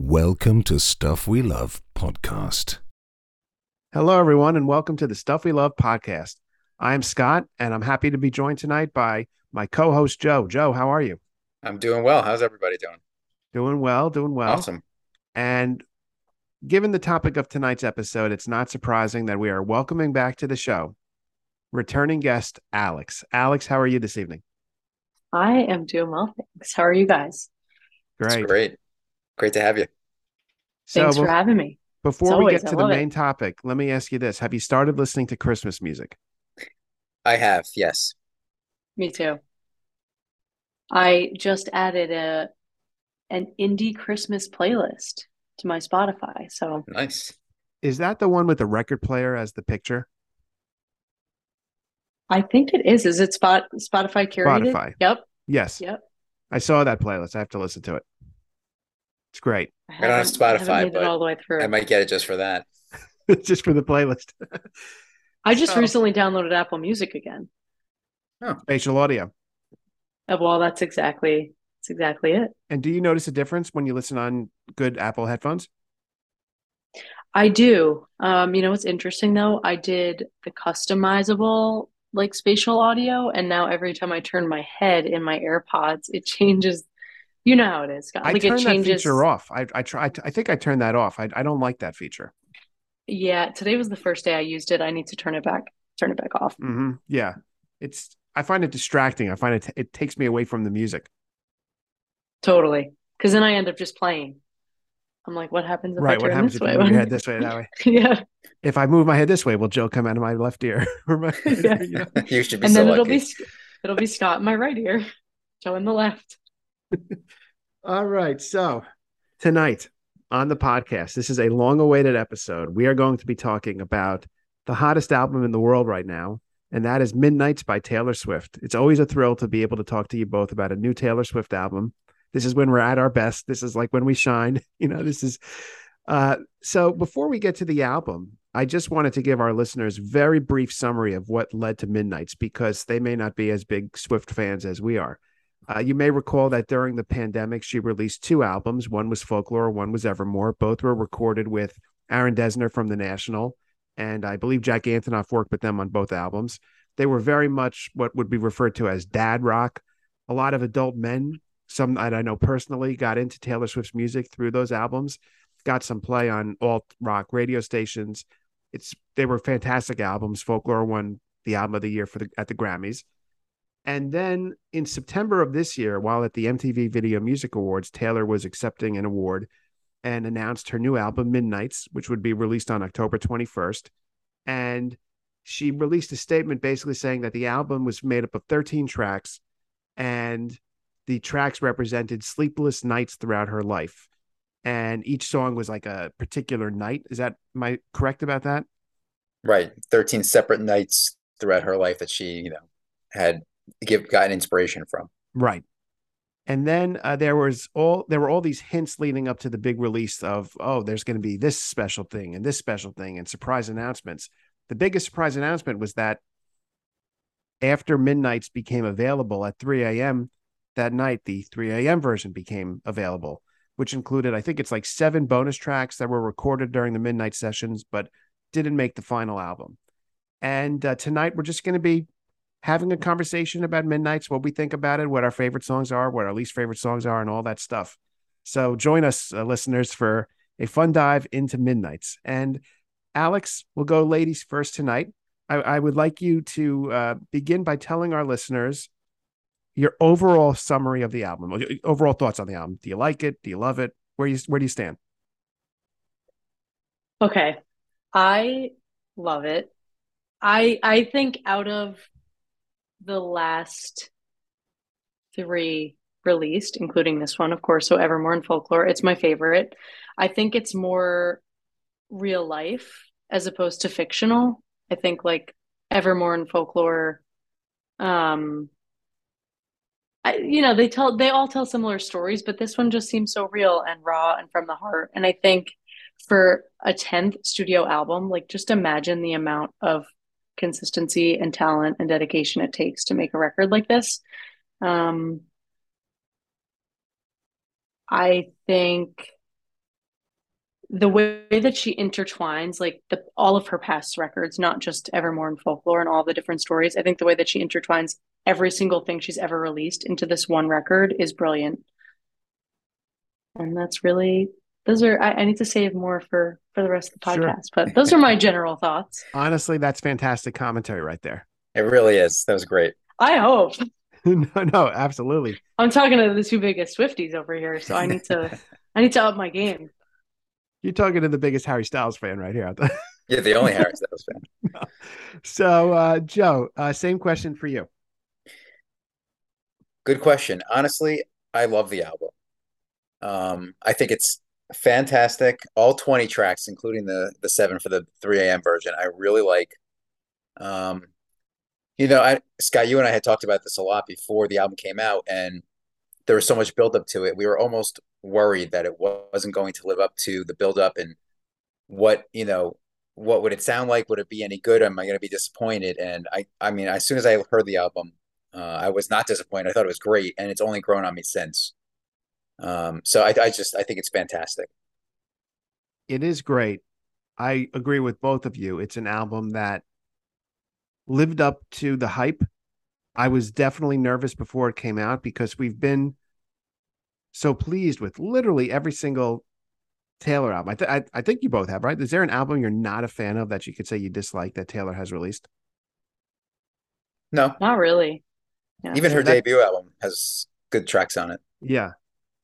Welcome to Stuff We Love podcast. Hello, everyone, and welcome to the Stuff We Love podcast. I'm Scott, and I'm happy to be joined tonight by my co host, Joe. Joe, how are you? I'm doing well. How's everybody doing? Doing well, doing well. Awesome. And given the topic of tonight's episode, it's not surprising that we are welcoming back to the show returning guest, Alex. Alex, how are you this evening? I am doing well, thanks. How are you guys? It's Great. great. Great to have you. So, Thanks for bef- having me. before As we get to the love it. main topic, let me ask you this Have you started listening to Christmas music? I have, yes. Me too. I just added a an indie Christmas playlist to my Spotify. So Nice. Is that the one with the record player as the picture? I think it is. Is it Spot Spotify curated? Spotify. Yep. Yes. Yep. I saw that playlist. I have to listen to it. It's great. I I don't have haven't- Spotify, but all the way through. I might get it just for that. just for the playlist. I just So- recently downloaded Apple Music again. Spatial audio. Uh, Well, that's exactly that's exactly it. And do you notice a difference when you listen on good Apple headphones? I do. Um, you know what's interesting though? I did the customizable like spatial audio, and now every time I turn my head in my AirPods, it changes. You know how it is, Scott. I Like turn it changes. that feature off. I I try. I think I turned that off. I I don't like that feature. Yeah, today was the first day I used it. I need to turn it back, turn it back off. hmm Yeah, it's. I find it distracting. I find it it takes me away from the music. Totally. Because then I end up just playing. I'm like, what happens if I right. turn What happens this if way? you move your head this way that way? Yeah. If I move my head this way, will Joe come out of my left ear? my, Yeah. you know? You should be And so then it'll be it'll be Scott in my right ear, Joe in the left. All right. So tonight on the podcast, this is a long awaited episode. We are going to be talking about the hottest album in the world right now, and that is Midnights by Taylor Swift. It's always a thrill to be able to talk to you both about a new Taylor Swift album. This is when we're at our best. This is like when we shine. You know, this is uh so before we get to the album, I just wanted to give our listeners very brief summary of what led to Midnights because they may not be as big Swift fans as we are. Uh, you may recall that during the pandemic, she released two albums. One was Folklore, one was Evermore. Both were recorded with Aaron Dessner from The National. And I believe Jack Antonoff worked with them on both albums. They were very much what would be referred to as dad rock. A lot of adult men, some that I know personally, got into Taylor Swift's music through those albums, got some play on alt rock radio stations. It's they were fantastic albums. Folklore won the album of the year for the at the Grammys. And then in September of this year, while at the MTV Video Music Awards, Taylor was accepting an award and announced her new album, Midnights, which would be released on October 21st. And she released a statement basically saying that the album was made up of 13 tracks and the tracks represented sleepless nights throughout her life. And each song was like a particular night. Is that, am I correct about that? Right. 13 separate nights throughout her life that she, you know, had give gotten inspiration from. Right. And then uh, there was all there were all these hints leading up to the big release of oh there's going to be this special thing and this special thing and surprise announcements. The biggest surprise announcement was that after Midnight's became available at 3 a.m. that night, the 3 a.m. version became available, which included I think it's like seven bonus tracks that were recorded during the Midnight sessions, but didn't make the final album. And uh, tonight we're just going to be having a conversation about Midnights, what we think about it, what our favorite songs are, what our least favorite songs are, and all that stuff. So join us, uh, listeners, for a fun dive into Midnights. And Alex, we'll go ladies first tonight. I, I would like you to uh, begin by telling our listeners your overall summary of the album, overall thoughts on the album. Do you like it? Do you love it? Where you where do you stand? Okay. I love it. I I think out of the last three released, including this one, of course, so Evermore and Folklore, it's my favorite. I think it's more real life as opposed to fictional. I think like Evermore and Folklore, um, I, you know, they tell they all tell similar stories, but this one just seems so real and raw and from the heart. And I think for a 10th studio album, like just imagine the amount of consistency and talent and dedication it takes to make a record like this. Um, I think the way that she intertwines like the all of her past records, not just Evermore and Folklore and all the different stories. I think the way that she intertwines every single thing she's ever released into this one record is brilliant. And that's really those are I, I need to save more for for the rest of the Sure. podcast, but those are my general thoughts. Honestly, that's fantastic commentary right there. It really is. That was great. I hope. no, no, absolutely. I'm talking to the two biggest Swifties over here, so I need to I need to up my game. You're talking to the biggest Harry Styles fan right here. Yeah, the only Harry Styles fan. so, uh, Joe, uh, same question for you. Good question. Honestly, I love the album. Um, I think it's fantastic. All 20 tracks, including the the seven for the 3 a.m. version, I really like. Um, you know, I Scott, you and I had talked about this a lot before the album came out, and there was so much buildup to it. We were almost worried that it wasn't going to live up to the buildup and what, you know, what would it sound like? Would it be any good? Am I going to be disappointed? And I, I mean, as soon as I heard the album, uh, I was not disappointed. I thought it was great, and it's only grown on me since. Um, so I, I just I think it's fantastic. It is great. I agree with both of you. It's an album that lived up to the hype. I was definitely nervous before it came out because we've been so pleased with literally every single Taylor album. I, th- I, I think you both have, right? Is there an album you're not a fan of that you could say you dislike that Taylor has released? No, Not really. Yeah. even her So that- debut album has good tracks on it. Yeah.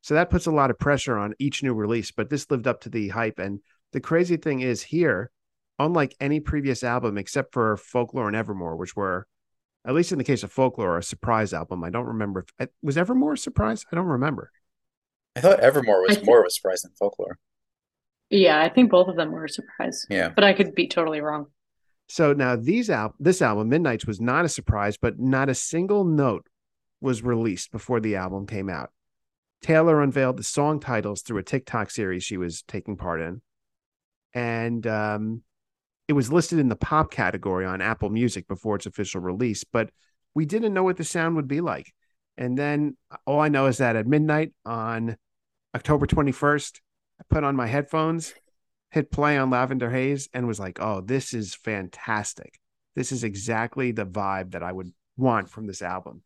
So that puts a lot of pressure on each new release, but this lived up to the hype. And the crazy thing is here, unlike any previous album except for Folklore and Evermore, which were, at least in the case of Folklore, a surprise album. I don't remember. If, eh, was Evermore a surprise? I don't remember. I thought Evermore was I thi- more of a surprise than Folklore. Yeah, I think both of them were a surprise, Yeah, but I could be totally wrong. So now these al- this album, Midnight's, was not a surprise, but not a single note was released before the album came out. Taylor unveiled the song titles through a TikTok series she was taking part in. And um, it was listed in the pop category on Apple Music before its official release, but we didn't know what the sound would be like. And then all I know is that at midnight on October 21st, I put on my headphones hit play on Lavender Haze and was like, oh, this is fantastic. This is exactly the vibe that I would want from this album.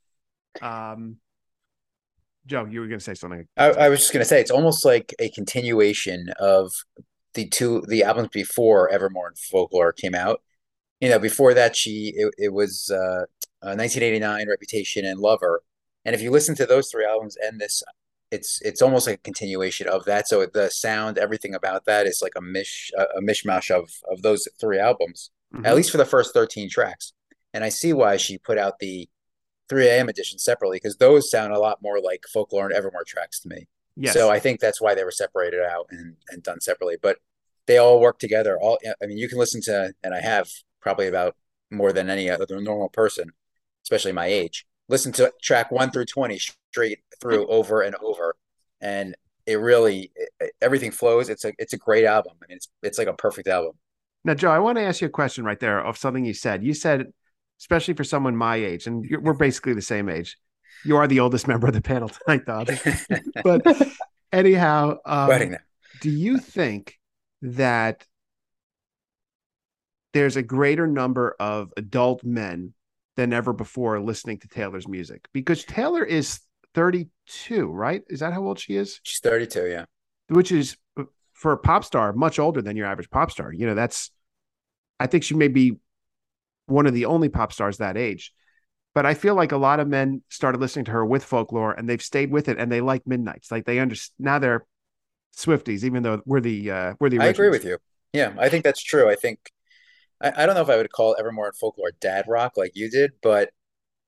Um, Joe, you were going to say something. I, I was just gonna say it's almost like a continuation of the two the albums before Evermore and Folklore came out. You know, before that, she it, it was uh, uh, 1989, Reputation, and Lover. And if you listen to those three albums and this, it's it's almost like a continuation of that. So the sound, everything about that is like a mish a, a mishmash of of those three albums, Mhm. at least for the first 13 tracks. And I see why she put out the 3 a.m. edition separately because those sound a lot more like Folklore and Evermore tracks to me. Yes. So I think that's why they were separated out and, and done separately. But they all work together. All I mean, you can listen to, and I have probably about more than any other normal person, especially my age. Listen to track one through twenty straight through over and over, and it really it, everything flows. It's a it's a great album. I mean, it's it's like a perfect album. now, Joe, I want to ask you a question right there of something you said. You said, especially for someone my age, and you're, we're basically the same age. You are the oldest member of the panel tonight, though. But anyhow, um, do you think that there's a greater number of adult men than ever before listening to Taylor's music? Because Taylor is 32, right? Is that how old she is? She's thirty two. Yeah. Which is for a pop star much older than your average pop star. You know, that's I think she may be one of the only pop stars that age. But I feel like a lot of men started listening to her with folklore and they've stayed with it and they like midnights. Like they understand now they're Swifties, even though we're the uh we're the I agree with you. Yeah, I think that's true. I think I, I don't know if I would call Evermore and Folklore dad rock like you did, but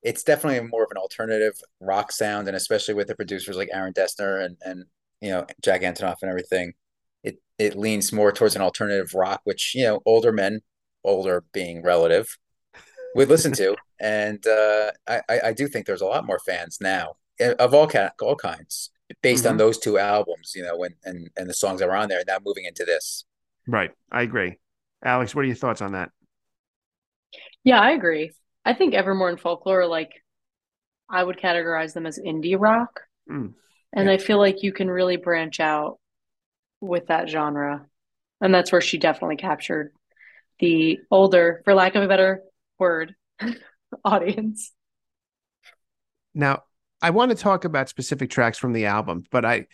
it's definitely more of an alternative rock sound, and especially with the producers like Aaron Dessner and and you know Jack Antonoff and everything, it it leans more towards an alternative rock, which you know older men, older being relative, would listen to, and uh, I I I do think there's a lot more fans now eh, of all kind all kinds based on Mhm. those two albums, you know, when and and the songs that were on there, and now moving into this. Right. I agree. Alex, what are your thoughts on that? Yeah, I agree. I think Evermore and Folklore, like, I would categorize them as indie rock. Mm. And I feel like you can really branch out with that genre. And that's where she definitely captured the older, for lack of a better word, audience. Now, I want to talk about specific tracks from the album, but I,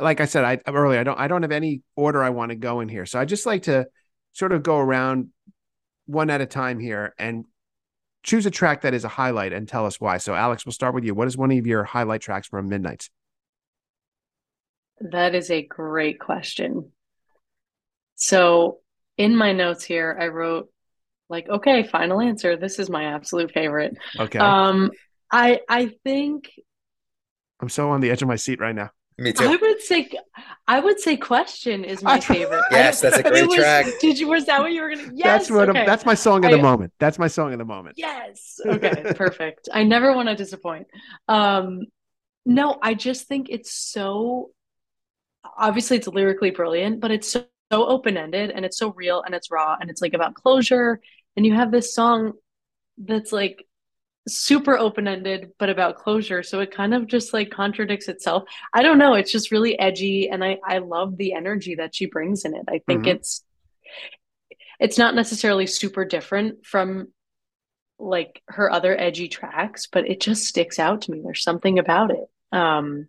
like I said, I earlier, I don't, I don't have any order I want to go in here. So I just like to sort of go around one at a time here and choose a track that is a highlight and tell us why. So, Alex, we'll start with you. What is one of your highlight tracks from Midnights? That is a great question. So, in my notes here, I wrote like, okay, final answer. This is my absolute favorite. Okay. Um, I I think I'm so on the edge of my seat right now. Me too. I would say I would say question is my favorite. yes, that's a great was, track. Did you was that what you were gonna yes that's what okay. I'm, that's my song of the I- moment. That's my song of the moment. Yes. Okay, perfect. I never want to disappoint. Um no, I just think it's so obviously it's lyrically brilliant, but it's so, so open-ended and it's so real and it's raw and it's like about closure and you have this song that's like super open-ended but about closure. So it kind of just like contradicts itself. I don't know. It's just really edgy and i i love the energy that she brings in it. I think Mhm. it's it's not necessarily super different from like her other edgy tracks but it just sticks out to me. There's something about it. Um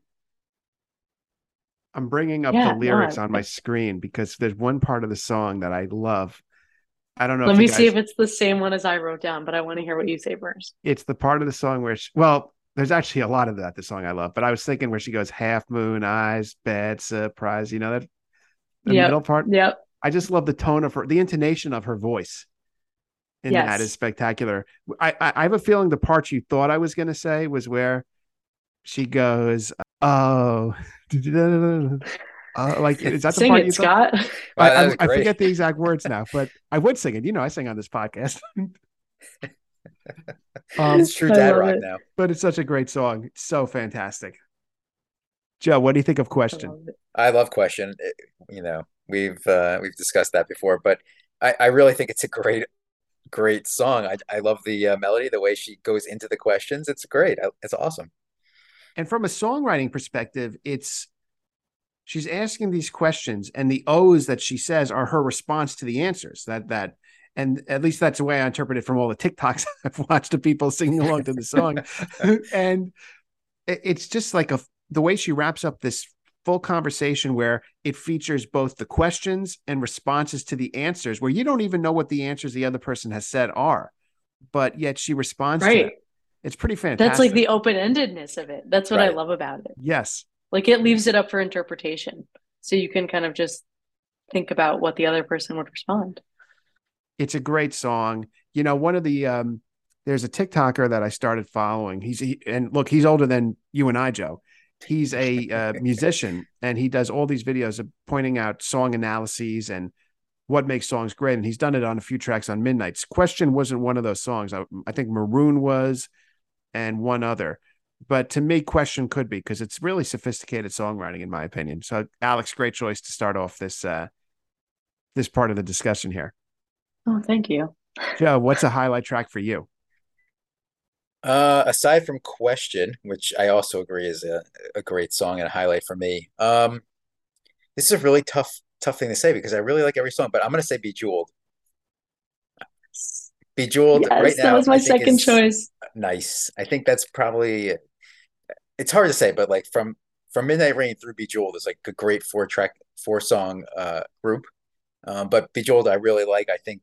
I'm bringing up Yeah, the no, lyrics I- on my screen because there's one part of the song that I love. I don't know. let me you see if it's the same one as i wrote down but i want to hear what you say first it's the part of the song where she, well, there's actually a lot of that the song I love, but I was thinking where she goes half moon eyes, bad surprise. You know that the Yep. middle part. yep I just love the tone of her, the intonation of her voice. And that Yes. is spectacular. I, I I have a feeling the part you thought I was going to say was where she goes, "Oh, uh, like is that the sing part it you thought? scott Wow, I, I, I forget the exact words now, but I would sing it. You know, I sing on this podcast. um, it's true I dad love rock it. now. but it's such a great song. It's so fantastic. Joe, what do you think of I Question? love. I love question. It- you know, we've uh, we've discussed that before, but I, I really think it's a great great song. I I love the uh, melody, the way she goes into the questions. It's great. I, it's awesome. And from a songwriting perspective, it's she's asking these questions, and the O's that she says are her response to the answers. That that, and at least that's the way I interpret it from all the TikToks I've watched of people singing along to the song. and it's just like a the way she wraps up this full conversation where it features both the questions and responses to the answers, where you don't even know what the answers the other person has said are, but yet she responds to right them. It's pretty fantastic. that's like the open-endedness of it that's what i love about it yes. Like it leaves it up for interpretation so you can kind of just think about what the other person would respond it's a great song. You know, one of the um there's a TikToker that I started following. He's he, and look, he's older than you and I, Joe. He's a uh, musician and he does all these videos of pointing out song analyses and what makes songs great. And he's done it on a few tracks on Midnight's. Question wasn't one of those songs. I, I think Maroon was, and one other. But to me, Question could be because it's really sophisticated songwriting, in my opinion. So, Alex, great choice to start off this uh, this part of the discussion here. oh thank you Joe, what's a highlight track for you? Uh, aside from question, which I also agree is a, a great song and a highlight for me. Um, this is a really tough tough thing to say because I really like every song, but I'm gonna say Bejeweled. Bejeweled yes right now. that was my second is choice Nice. I think that's probably it's hard to say, but like from from Midnight Rain through Bejeweled is like a great four track four song uh group. Um, but Bejeweled I really like. I think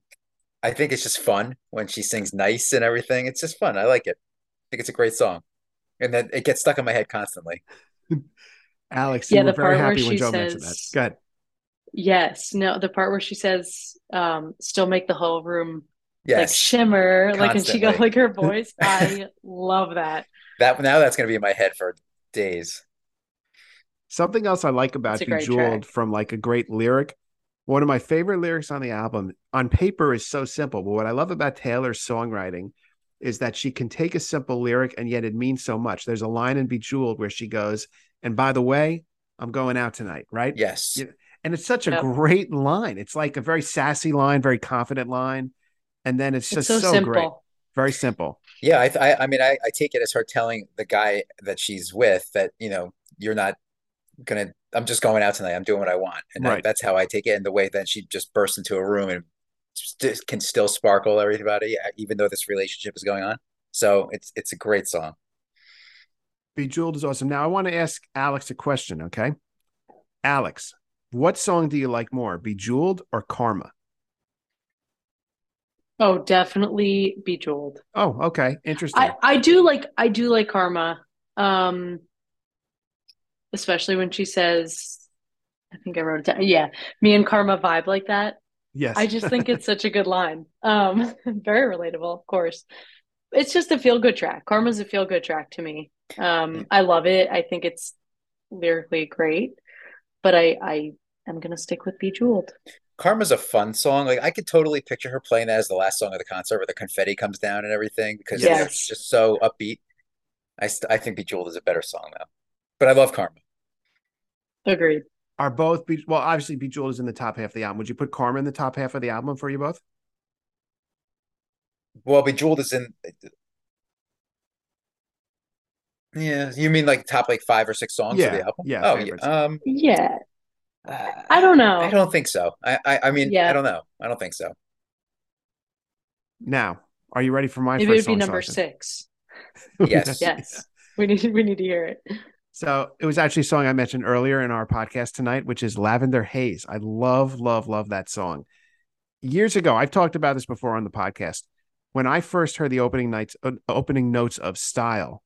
I think it's just fun when she sings nice and everything. It's just fun. I like it. I think it's a great song. And then it gets stuck in my head constantly. Alex, Yeah, you were the very part where happy when she Joe mentioned that. says- Go ahead. yes no the part where she says um still make the whole room like Yes. shimmer like and she goes Constantly. like her voice i love that That now that's gonna be in my head for days. Something else I like about It's Bejeweled track. from like a great lyric. One of my favorite lyrics on the album on paper is so simple, but what I love about Taylor's songwriting is that she can take a simple lyric and yet it means so much. There's a line in Bejeweled where she goes, and by the way, I'm going out tonight, right? Yes. Yeah. And it's such a Yep. great line. It's like a very sassy line, very confident line. And then it's it's just so, so, simple great. Very simple. Yeah, I, I, I mean, I, I take it as her telling the guy that she's with that, you know, you're not gonna I'm just going out tonight. I'm doing what I want, and Right. that's how I take it. And the way that she just bursts into a room and st- can still sparkle everybody, uh, even though this relationship is going on. So it's it's a great song. Bejeweled is awesome. Now I want to ask Alex a question, okay? Alex, what song do you like more, Bejeweled or Karma? Oh, definitely Bejeweled. Oh, okay. Interesting. I I do like I do like Karma. Um especially when she says I think I wrote it down. Yeah, me and Karma vibe like that. yes. I just think it's such a good line. Um very relatable, of course. It's just a feel good track. Karma's a feel good track to me. Um I love it. I think it's lyrically great, but I I am going to stick with Bejeweled. Karma's a fun song. Like I could totally picture her playing that as the last song of the concert, where the confetti comes down and everything, because Yes. it's just so upbeat. I st- I think Bejeweled is a better song though, but I love Karma. Agreed. Are both Be- well? Obviously, Bejeweled is in the top half of the album. Would you put Karma in the top half of the album for you both? Well, Bejeweled is in. Yeah, you mean like top like five or six songs Yeah, of the album? yeah, Oh, yeah. Um, Yeah. Uh, I don't know. I don't think so. I, I, I mean, Yeah. I don't know. I don't think so. Now, are you ready for my Maybe it would be number selection? six. Yes. Yes. We need we need to hear it. So it was actually a song I mentioned earlier in our podcast tonight, which is Lavender Haze. I love, love, love that song. Years ago, I've talked about this before on the podcast. When I first heard the opening nights, uh, opening notes of Style,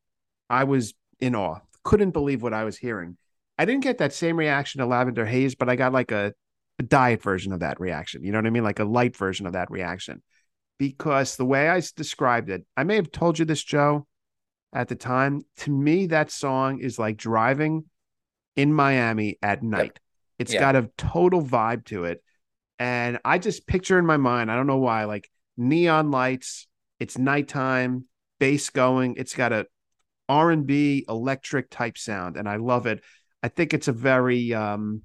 I was in awe. Couldn't believe what I was hearing. I didn't get that same reaction to Lavender Haze, but I got like a, a diet version of that reaction. You know what I mean? Like a light version of that reaction. Because the way I described it, I may have told you this, Joe, at the time. To me, that song is like driving in Miami at night. It's Yeah. got a total vibe to it. And I just picture in my mind, I don't know why, like neon lights, it's nighttime, bass going, it's got a R&B electric type sound and I love it. I think it's a very um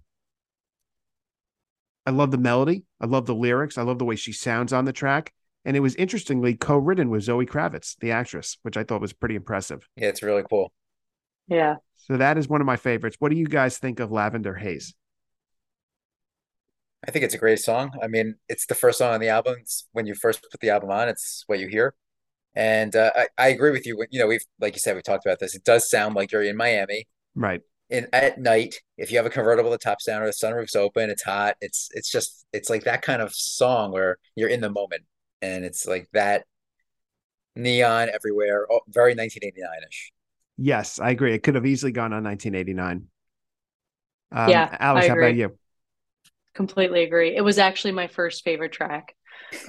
I love the melody. I love the lyrics. I love the way she sounds on the track. And it was interestingly co-written with Zoe Kravitz, the actress, which I thought was pretty impressive. Yeah, it's really cool. Yeah. So that is one of my favorites. What do you guys think of Lavender Haze? I think it's a great song. I mean, it's the first song on the album. It's when you first put the album on, it's what you hear. And uh, I, I agree with you. You know, we've like you said, we've talked about this. It does sound like you're in Miami. Right. In at night if you have a convertible the top's down or the sunroof's open it's hot it's it's just it's like that kind of song where you're in the moment and it's like that neon everywhere oh, very 1989ish Yes, I agree. It could have easily gone on 1989. Um, Yeah, Alice, I how about you? Completely agree. It was actually my first favorite track.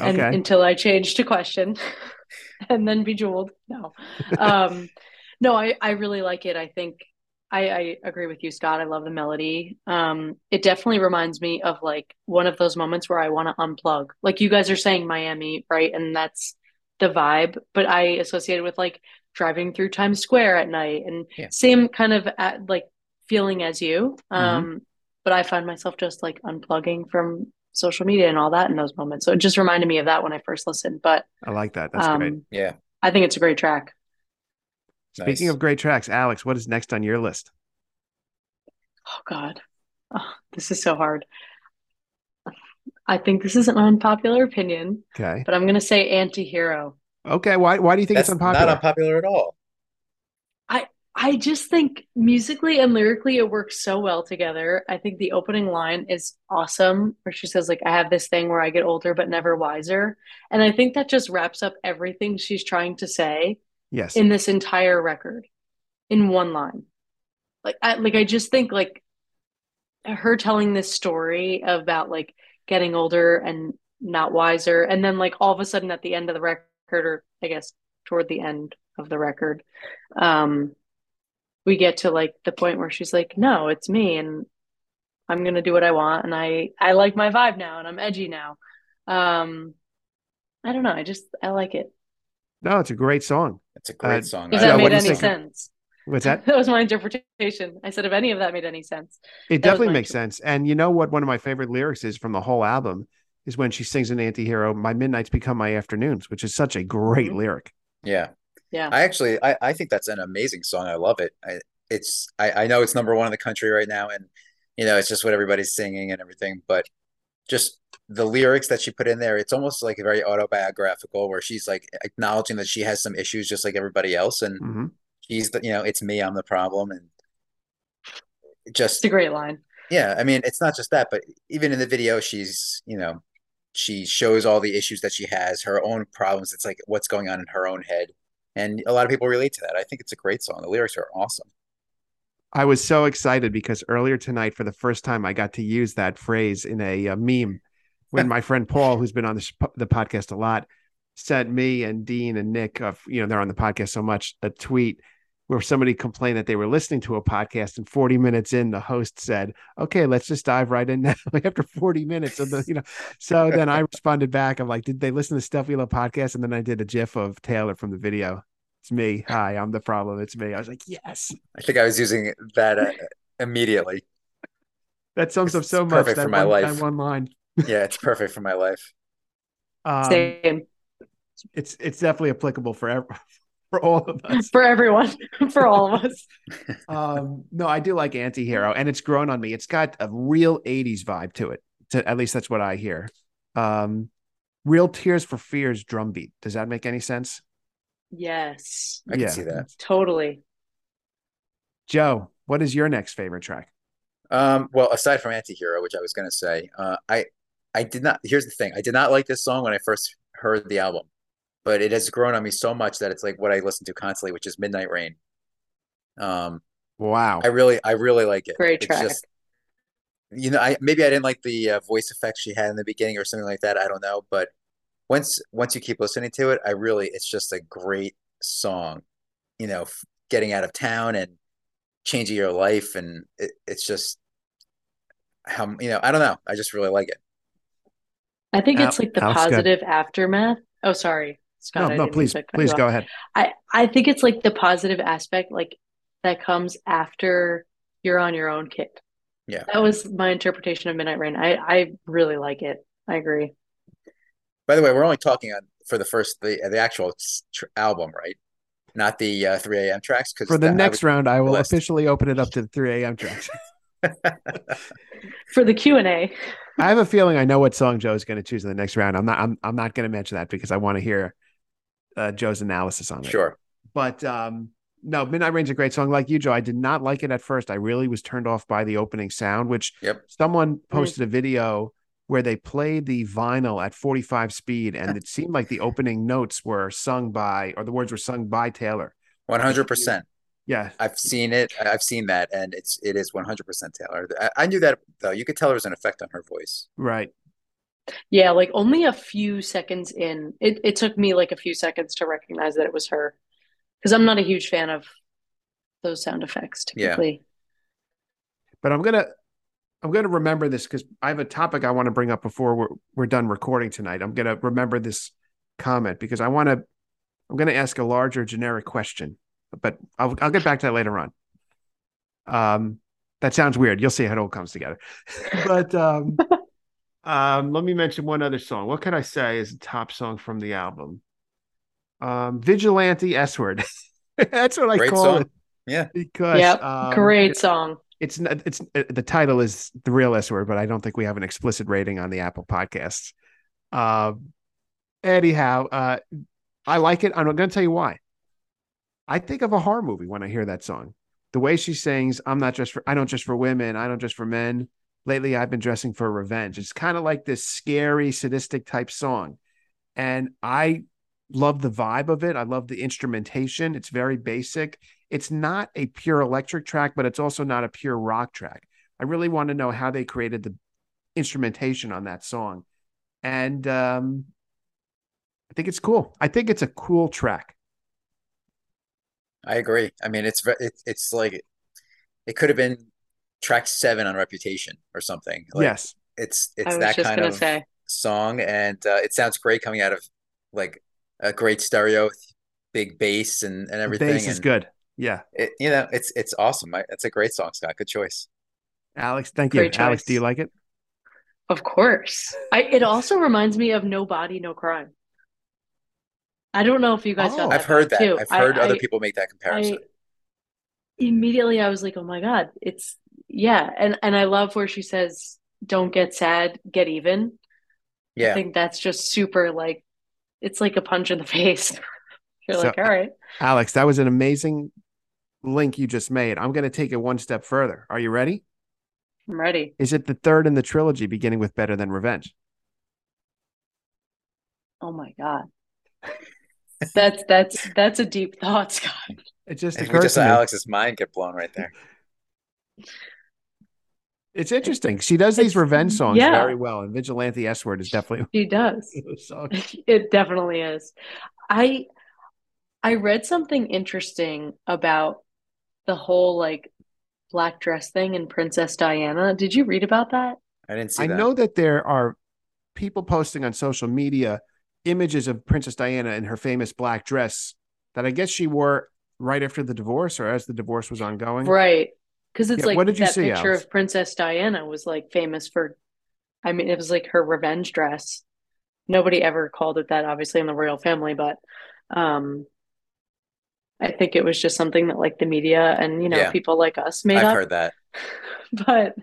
And until I changed to question and then bejeweled. No. Um no, I, I really like it. I think I, I agree with you, Scott. I love the melody. Um, it definitely reminds me of like one of those moments where I want to unplug. Like you guys are saying Miami, right? And that's the vibe, but I associate it with like driving through Times Square at night and Yeah. same kind of at, like feeling as you. Um, but I find myself just like unplugging from social media and all that in those moments. So it just reminded me of that when I first listened. But I like that. That's um, great. yeah I think it's a great track. Speaking nice. of great tracks, Alex, what is next on your list? Oh God, oh, this is so hard. I think this is an unpopular opinion, Okay. but I'm gonna say anti-hero. Okay. Why why do you think that's it's unpopular? not unpopular at all I I just think musically and lyrically it works so well together. I think the opening line is awesome, where she says, like, I have this thing where I get older but never wiser. And I think that just wraps up everything she's trying to say yes. in this entire record in one line. Like I like I just think like her telling this story about like getting older and not wiser and then like all of a sudden at the end of the record or I guess toward the end of the record um we get to like the point where she's like no it's me and I'm going to do what I want and I I like my vibe now and I'm edgy now. Um I don't know, I just I like it. no, it's a great song. It's a great Uh, song If that what made any think? sense. What's that? That was my interpretation. I said if any of that made any sense. It That definitely my makes sense. And you know what? One of my favorite lyrics is from the whole album is when she sings an antihero, My Midnights Become My Afternoons, which is such a great Mhm. lyric. yeah Yeah. I actually I, I think that's an amazing song I love it I, it's I, I know it's number one in the country right now and you know, it's just what everybody's singing and everything. But just the lyrics that she put in there, it's almost like very autobiographical, where she's like acknowledging that she has some issues just like everybody else, and hmm she's the, you know, it's me, I'm the problem, and just It's a great line. yeah. I mean, it's not just that, but even in the video, she's you know, she shows all the issues that she has, her own problems. It's like what's going on in her own head, and a lot of people relate to that. I think it's a great song. The lyrics are awesome. I was so excited because earlier tonight, for the first time, I got to use that phrase in a, uh meme when my friend Paul, who's been on the, sh- the podcast a lot, sent me and Dean and Nick, of you know, they're on the podcast so much, a tweet where somebody complained that they were listening to a podcast and 40 minutes in, the host said, "Okay, let's just dive right in now." After 40 minutes of the, you know, so then I responded back. I'm like, "Did they listen to Stuff We Love podcast?" And then I did a GIF of Taylor from the video. It's me. Hi, I'm the problem. It's me. I was like, "Yes." I think I was using that uh, immediately. That sums up so much. perfect for my one, life. that one line. Yeah, it's perfect for my life. Um, Same it's it's definitely applicable for ev- for all of us. for everyone, for all of us. Um, no, I do like Antihero, and it's grown on me. It's got a real '80s vibe to it. To, at least that's what I hear. Um, real Tears for Fears drumbeat. Does that make any sense? Yes, I can see that. totally. Joe, what is your next favorite track? Um, well, aside from Antihero, which I was gonna say, uh, I I did not. Here's the thing: I did not like this song when I first heard the album, but it has grown on me so much that it's like what I listen to constantly, which is Midnight Rain. Um, Wow. I really, I really like it. Great It's track. just, you know, I maybe I didn't like the uh, voice effects she had in the beginning or something like that. I don't know, but once once you keep listening to it, I really, it's just a great song. You know, f- getting out of town and changing your life, and it, it's just how you know. I don't know. I just really like it. I think Al- it's like the Alex, go positive aftermath. Oh, sorry, Scott. no, no, please, please go off. ahead. I I think it's like the positive aspect, like that comes after you're on your own kid. Yeah. That was my interpretation of Midnight Rain. I I really like it. I agree. By the way, we're only talking on for the first the the actual tr- album, right? Not the uh, 3 a.m. tracks. Because For the next round, I will list. officially open it up to the 3 a.m. tracks. For the Q&A, I have a feeling I know what song Joe's going to choose in the next round. I'm not. I'm. I'm not going to mention that because I want to hear uh, Joe's analysis on it. sure. But um, no, Midnight Rain's a great song. Like you, Joe, I did not like it at first. I really was turned off by the opening sound, which Yep. someone posted a video where they played the vinyl at 45 speed, and it seemed like the opening notes were sung by, or the words were sung by Taylor. One hundred percent. Yeah, I've seen it. I've seen that, and it's it is one hundred percent Taylor. I, I knew that though. You could tell there was an effect on her voice. right. yeah, like only a few seconds in, it, it took me like a few seconds to recognize that it was her. Because I'm not a huge fan of those sound effects Yeah. typically. But I'm gonna, I'm gonna remember this because I have a topic I want to bring up before we're we're done recording tonight. I'm gonna remember this comment because I want to. I'm gonna ask a larger generic question, but I'll I'll get back to that later on. Um, that sounds weird. You'll see how it all comes together. but um, um, let me mention one other song. What can I say is a top song from the album? Um, Vigilante S word. That's what I Great call song. it Yeah. because Yep, um, Great song. It's not it's uh, the title is the real S word, but I don't think we have an explicit rating on the Apple podcasts. Um anyhow, uh I like it. I'm gonna tell you why. I think of a horror movie when I hear that song. The way she sings, I'm not just for I don't just for women, I don't just for men. Lately I've been dressing for revenge. It's kind of like this scary, sadistic type song. And I love the vibe of it. I love the instrumentation. It's very basic. It's not a pure electric track, but it's also not a pure rock track. I really want to know how they created the instrumentation on that song. And um, I think it's cool. I think it's a cool track. I agree. I mean, it's ve- it's it's like it could have been track seven on Reputation or something. Like, yes. it's it's that kind of say. song, and uh, it sounds great coming out of like a great stereo, big bass, and and The everything. bass is good. Yeah. It, you know, it's it's awesome. I, it's a great song, Scott. Good choice. Alex, thank you. Great Alex, do you like it? Of course. I it also reminds me of No Body, No Crime. I don't know if you guys Oh. got I've heard that. too. I've I- heard other I- people make that I comparison. immediately I was like, oh my God, it's yeah, and and I love where she says, "Don't get sad, get even." Yeah i think that's just super like it's like a punch in the face. You're So- like, all right, Alex, that was an amazing link you just made. I'm going to take it one step further. Are you ready? I'm ready. Is it the third in the trilogy beginning with Better Than Revenge? Oh my God. That's that's that's a deep thought, Scott. It just And occurred just to saw me. Alex's mind get blown right there. It's interesting. She does these It's- revenge songs yeah. very well, and Vigilante S word is definitely She does. one of those songs. It definitely is. I I read something interesting about the whole like black dress thing and Princess Diana. Did you read about that? I didn't see that. I that. know that there are people posting on social media images of Princess Diana in her famous black dress that I guess she wore right after the divorce or as the divorce was ongoing. Right. Because it's Yeah, like what did you that see, picture Alex? of Princess Diana was like famous for, I mean, it was like her revenge dress. Nobody ever called it that, obviously, in the royal family, but um, I think it was just something that like the media and, you know, Yeah. people like us made I've up. heard that. But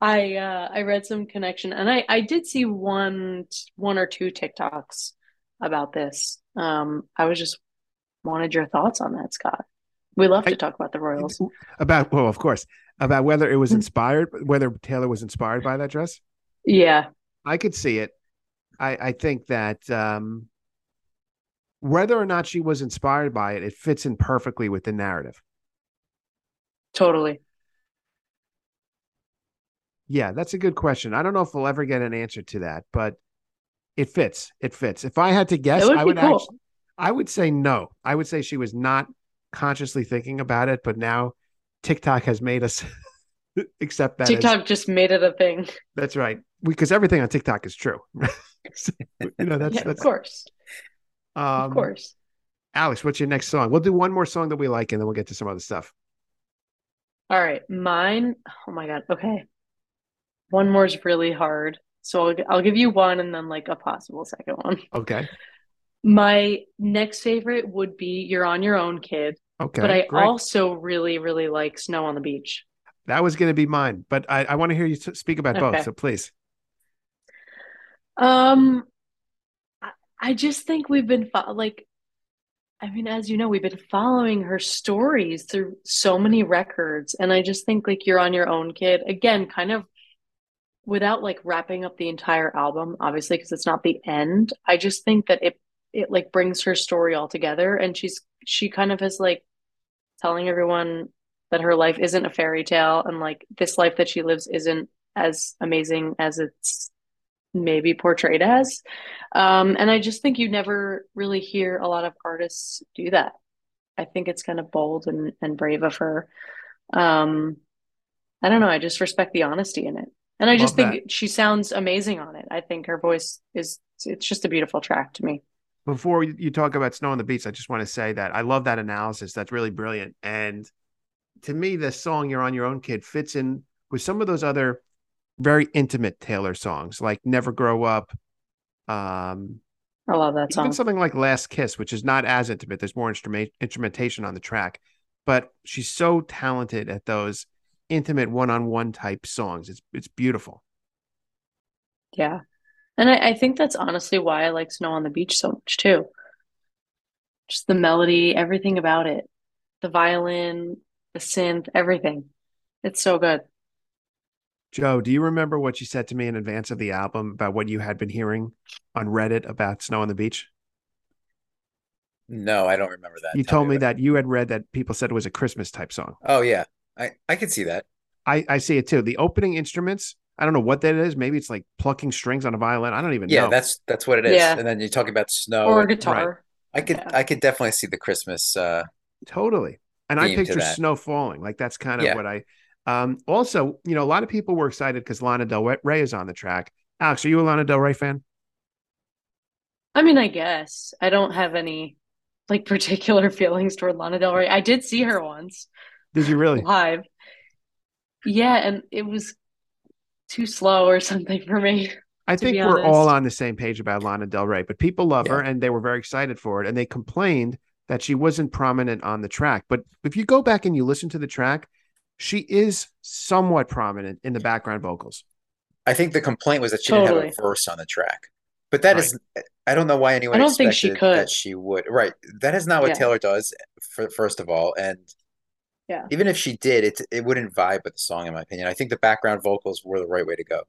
I uh I read some connection and I I did see one one or two TikToks about this. Um, I was just wanted your thoughts on that, Scott. We love I- to talk about the Royals. About well, of course, about whether it Hmm. was inspired, whether Taylor was inspired by that dress. Yeah. I could see it. I, I think that um, whether or not she was inspired by it, it fits in perfectly with the narrative. Totally. Yeah, that's a good question. I don't know if we'll ever get an answer to that, but it fits. It fits. If I had to guess, would I would cool. actually, I would say no. I would say she was not consciously thinking about it, but now TikTok has made us accept that. as- TikTok just made it a thing. that's right. Because everything on TikTok is true. You know, that's yeah, of course. Um, of course. Alex, what's your next song? We'll do one more song that we like, and then we'll get to some other stuff. All right. Mine, oh my God. Okay. One more is really hard. So I'll, I'll give you one and then like a possible second one. Okay. My next favorite would be You're on Your Own, Kid. Okay. But I great. also really, really like Snow on the Beach. that was going to be mine, but I, I want to hear you speak about both. So please. Um, I- just think we've been fo like, I mean, as you know, we've been following her stories through so many records, and I just think like You're on Your Own, Kid. Again, kind of without like wrapping up the entire album, obviously, because it's not the end. I just think that it it like brings her story all together, and she's she kind of is like telling everyone that her life isn't a fairy tale, and like this life that she lives isn't as amazing as it's maybe portrayed as. Um, and I just think you never really hear a lot of artists do that. I think it's kind of bold and, and brave of her. Um, I don't know. I just respect the honesty in it. And I just Love think she sounds amazing on it. I think her voice is, it's just a beautiful track to me. Before you you talk about Snow on the Beach, I just want to say that I love that analysis. That's really brilliant. And to me, the song You're on Your Own Kid fits in with some of those other very intimate Taylor songs, like Never Grow Up. Um, I love that song. even something like Last Kiss, which is not as intimate. There's more instrument instrumentation on the track, but she's so talented at those intimate one-on-one type songs. It's it's beautiful. Yeah. And I, I think that's honestly why I like Snow on the Beach so much too. Just the melody, everything about it. The violin, the synth, everything. It's so good. Joe, do you remember what you said to me in advance of the album about what you had been hearing on Reddit about Snow on the Beach? No, I don't remember that. You Tell told me about it. that you had read that people said it was a Christmas type song. Oh yeah, I I could see that. I, I see it too. The opening instruments, I don't know what that is. Maybe it's like plucking strings on a violin. I don't even Yeah, know. that's that's what it is. Yeah. And then you talk about snow. Or a and- guitar. I could yeah. I could definitely see the Christmas. uh Totally. And I picture snow falling. Like that's kind of Yeah. what I um also, you know, a lot of people were excited because Lana Del Rey is on the track. Alex, are you a Lana Del Rey fan? I mean, I guess I don't have any like particular feelings toward Lana Del Rey. I did see her once Did you really? live. Yeah, and it was too slow or something for me. I think we're all on the same page about Lana Del Rey, but people love her and they were very excited for it. And they complained that she wasn't prominent on the track. But if you go back and you listen to the track, she is somewhat prominent in the background vocals. I think the complaint was that she didn't have a verse on the track. But that is, I don't know why anyone I don't think she could. that she would. Right. That is not what Yeah. Taylor does, for, first of all. And Yeah. even if she did, it, it wouldn't vibe with the song, in my opinion. I think the background vocals were the right way to go.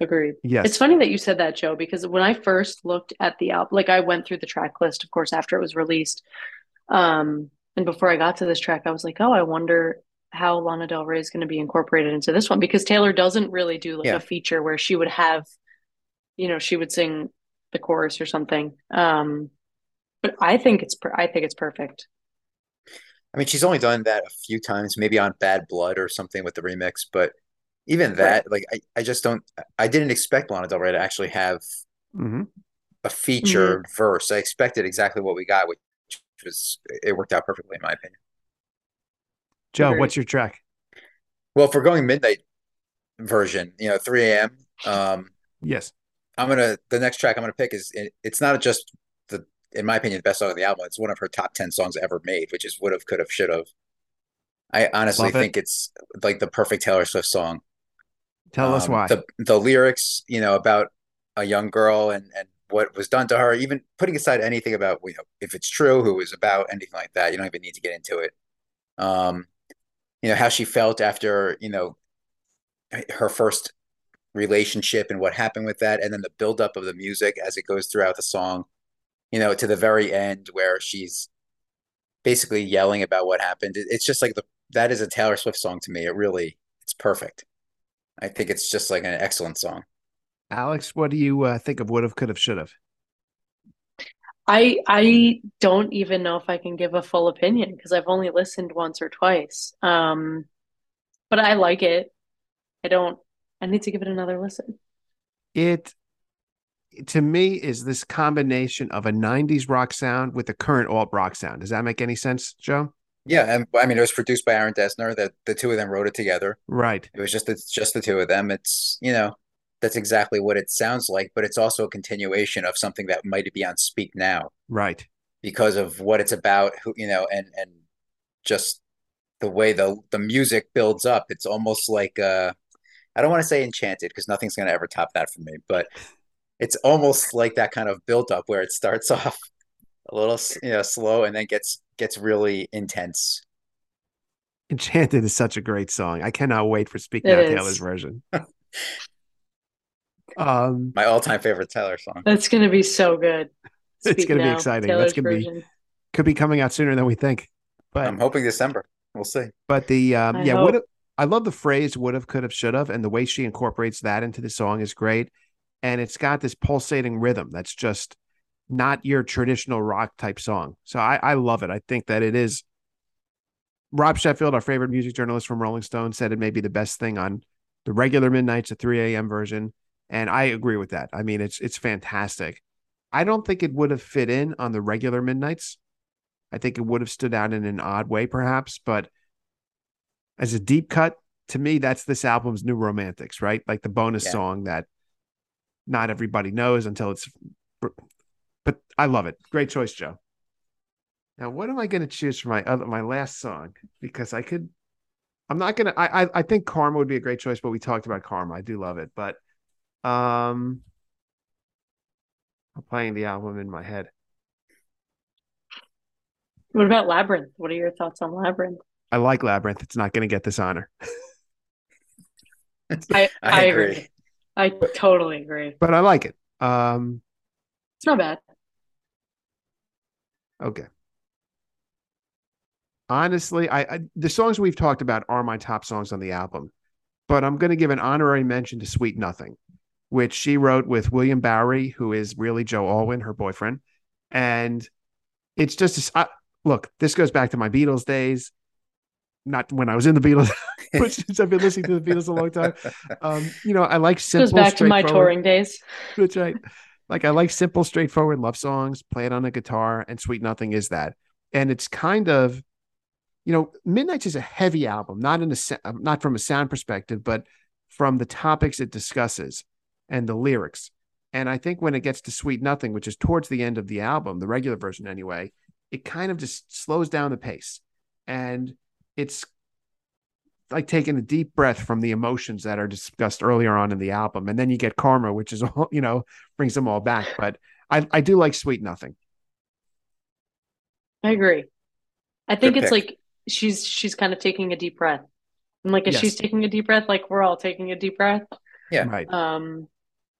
Agreed. Yes. It's funny that you said that, Joe, because when I first looked at the album, like I went through the track list, of course, after it was released. Um, and before I got to this track, I was like, oh, I wonder how Lana Del Rey is going to be incorporated into this one because Taylor doesn't really do like Yeah. a feature where she would have, you know, she would sing the chorus or something. Um, but I think it's per- I think it's perfect. I mean, she's only done that a few times, maybe on Bad Blood or something with the remix. But even that, like, I, I just don't, I didn't expect Lana Del Rey to actually have Mhm. a featured verse. I expected exactly what we got, which was, it worked out perfectly, in my opinion. Joe, Agreed. what's your track? Well, if we're going midnight version, you know, 3 a.m. Um, Yes. I'm gonna the next track I'm gonna pick is it, it's not just the in my opinion the best song on the album. It's one of her top ten songs ever made, which is would have, could have, should have. I honestly it. think it's like the perfect Taylor Swift song. Tell us Um, why. the the lyrics, you know, about a young girl and and what was done to her. Even putting aside anything about you know if it's true, who it was about, anything like that. You don't even need to get into it. Um, you know how she felt after you know her first relationship and what happened with that, and then the buildup of the music as it goes throughout the song. You know, to the very end where she's basically yelling about what happened. It's just like the that is a Taylor Swift song to me. It really it's perfect. I think it's just like an excellent song. Alex, what do you uh, think of would have, could have, should have? I I don't even know if I can give a full opinion because I've only listened once or twice. Um, but I like it. I don't. I need to give it another listen. It to me is this combination of a 90s rock sound with the current alt rock sound. Does that make any sense, Joe? Yeah, and I mean it was produced by Aaron Dessner. That the two of them wrote it together. Right. It was just it's just the two of them. It's you know that's exactly what it sounds like, but it's also a continuation of something that might be on Speak Now Right. because of what it's about. Who you know, and and just the way the the music builds up. It's almost like uh, I don't want to say enchanted because nothing's gonna ever top that for me, but it's almost like that kind of build up where it starts off a little you know slow and then gets gets really intense. Enchanted is such a great song. I cannot wait for Speak It Now is. Taylor's version. um, My all time favorite Taylor song. That's going to be so good. It's gonna be exciting. Taylor's That's gonna be- could be coming out sooner than we think. But I'm hoping December. We'll see. But the um, I yeah, hope. would. I love the phrase "would have, could have, should have," and the way she incorporates that into the song is great. And it's got this pulsating rhythm that's just not your traditional rock type song. So I, I love it. I think that it is. Rob Sheffield, our favorite music journalist from Rolling Stone, said it may be the best thing on the regular Midnights, the 3 a.m. version, and I agree with that. I mean, it's it's fantastic. I don't think it would have fit in on the regular Midnights. I think it would have stood out in an odd way, perhaps, but as a deep cut, to me, that's this album's new romantics, right? Like the bonus Yeah. song that not everybody knows until it's. But I love it. Great choice, Joe. Now, what am I going to choose for my other my last song? Because I could. I'm not gonna. I, I I think Karma would be a great choice, but we talked about Karma. I do love it, but um, I'm playing the album in my head. What about Labyrinth? What are your thoughts on Labyrinth? I like Labyrinth. It's not going to get this honor, I I I agree. agree. I totally agree. but I like it. Um, It's not bad. Okay. Honestly, I, I the songs we've talked about are my top songs on the album, but I'm going to give an honorary mention to "Sweet Nothing," which she wrote with William Bowery, who is really Joe Alwyn, her boyfriend, and it's just I- look. This goes back to my Beatles days, not when I was in the Beatles, but since I've been listening to the Beatles a long time. Um, you know, I like simple. goes back to my touring days. that's right. Like I like simple, straightforward love songs, play it on a guitar, and Sweet Nothing is that. And it's kind of, you know, Midnight's is a heavy album, not in a not from a sound perspective, but from the topics it discusses and the lyrics. And I think when it gets to Sweet Nothing, which is towards the end of the album, the regular version anyway, it kind of just slows down the pace. And it's like taking a deep breath from the emotions that are discussed earlier on in the album, and then you get Karma, which is all you know brings them all back. But I I do like Sweet Nothing. I agree. I think Good it's pick. like she's she's kind of taking a deep breath. And like if Yes. she's taking a deep breath, like we're all taking a deep breath. Yeah. Right. Um,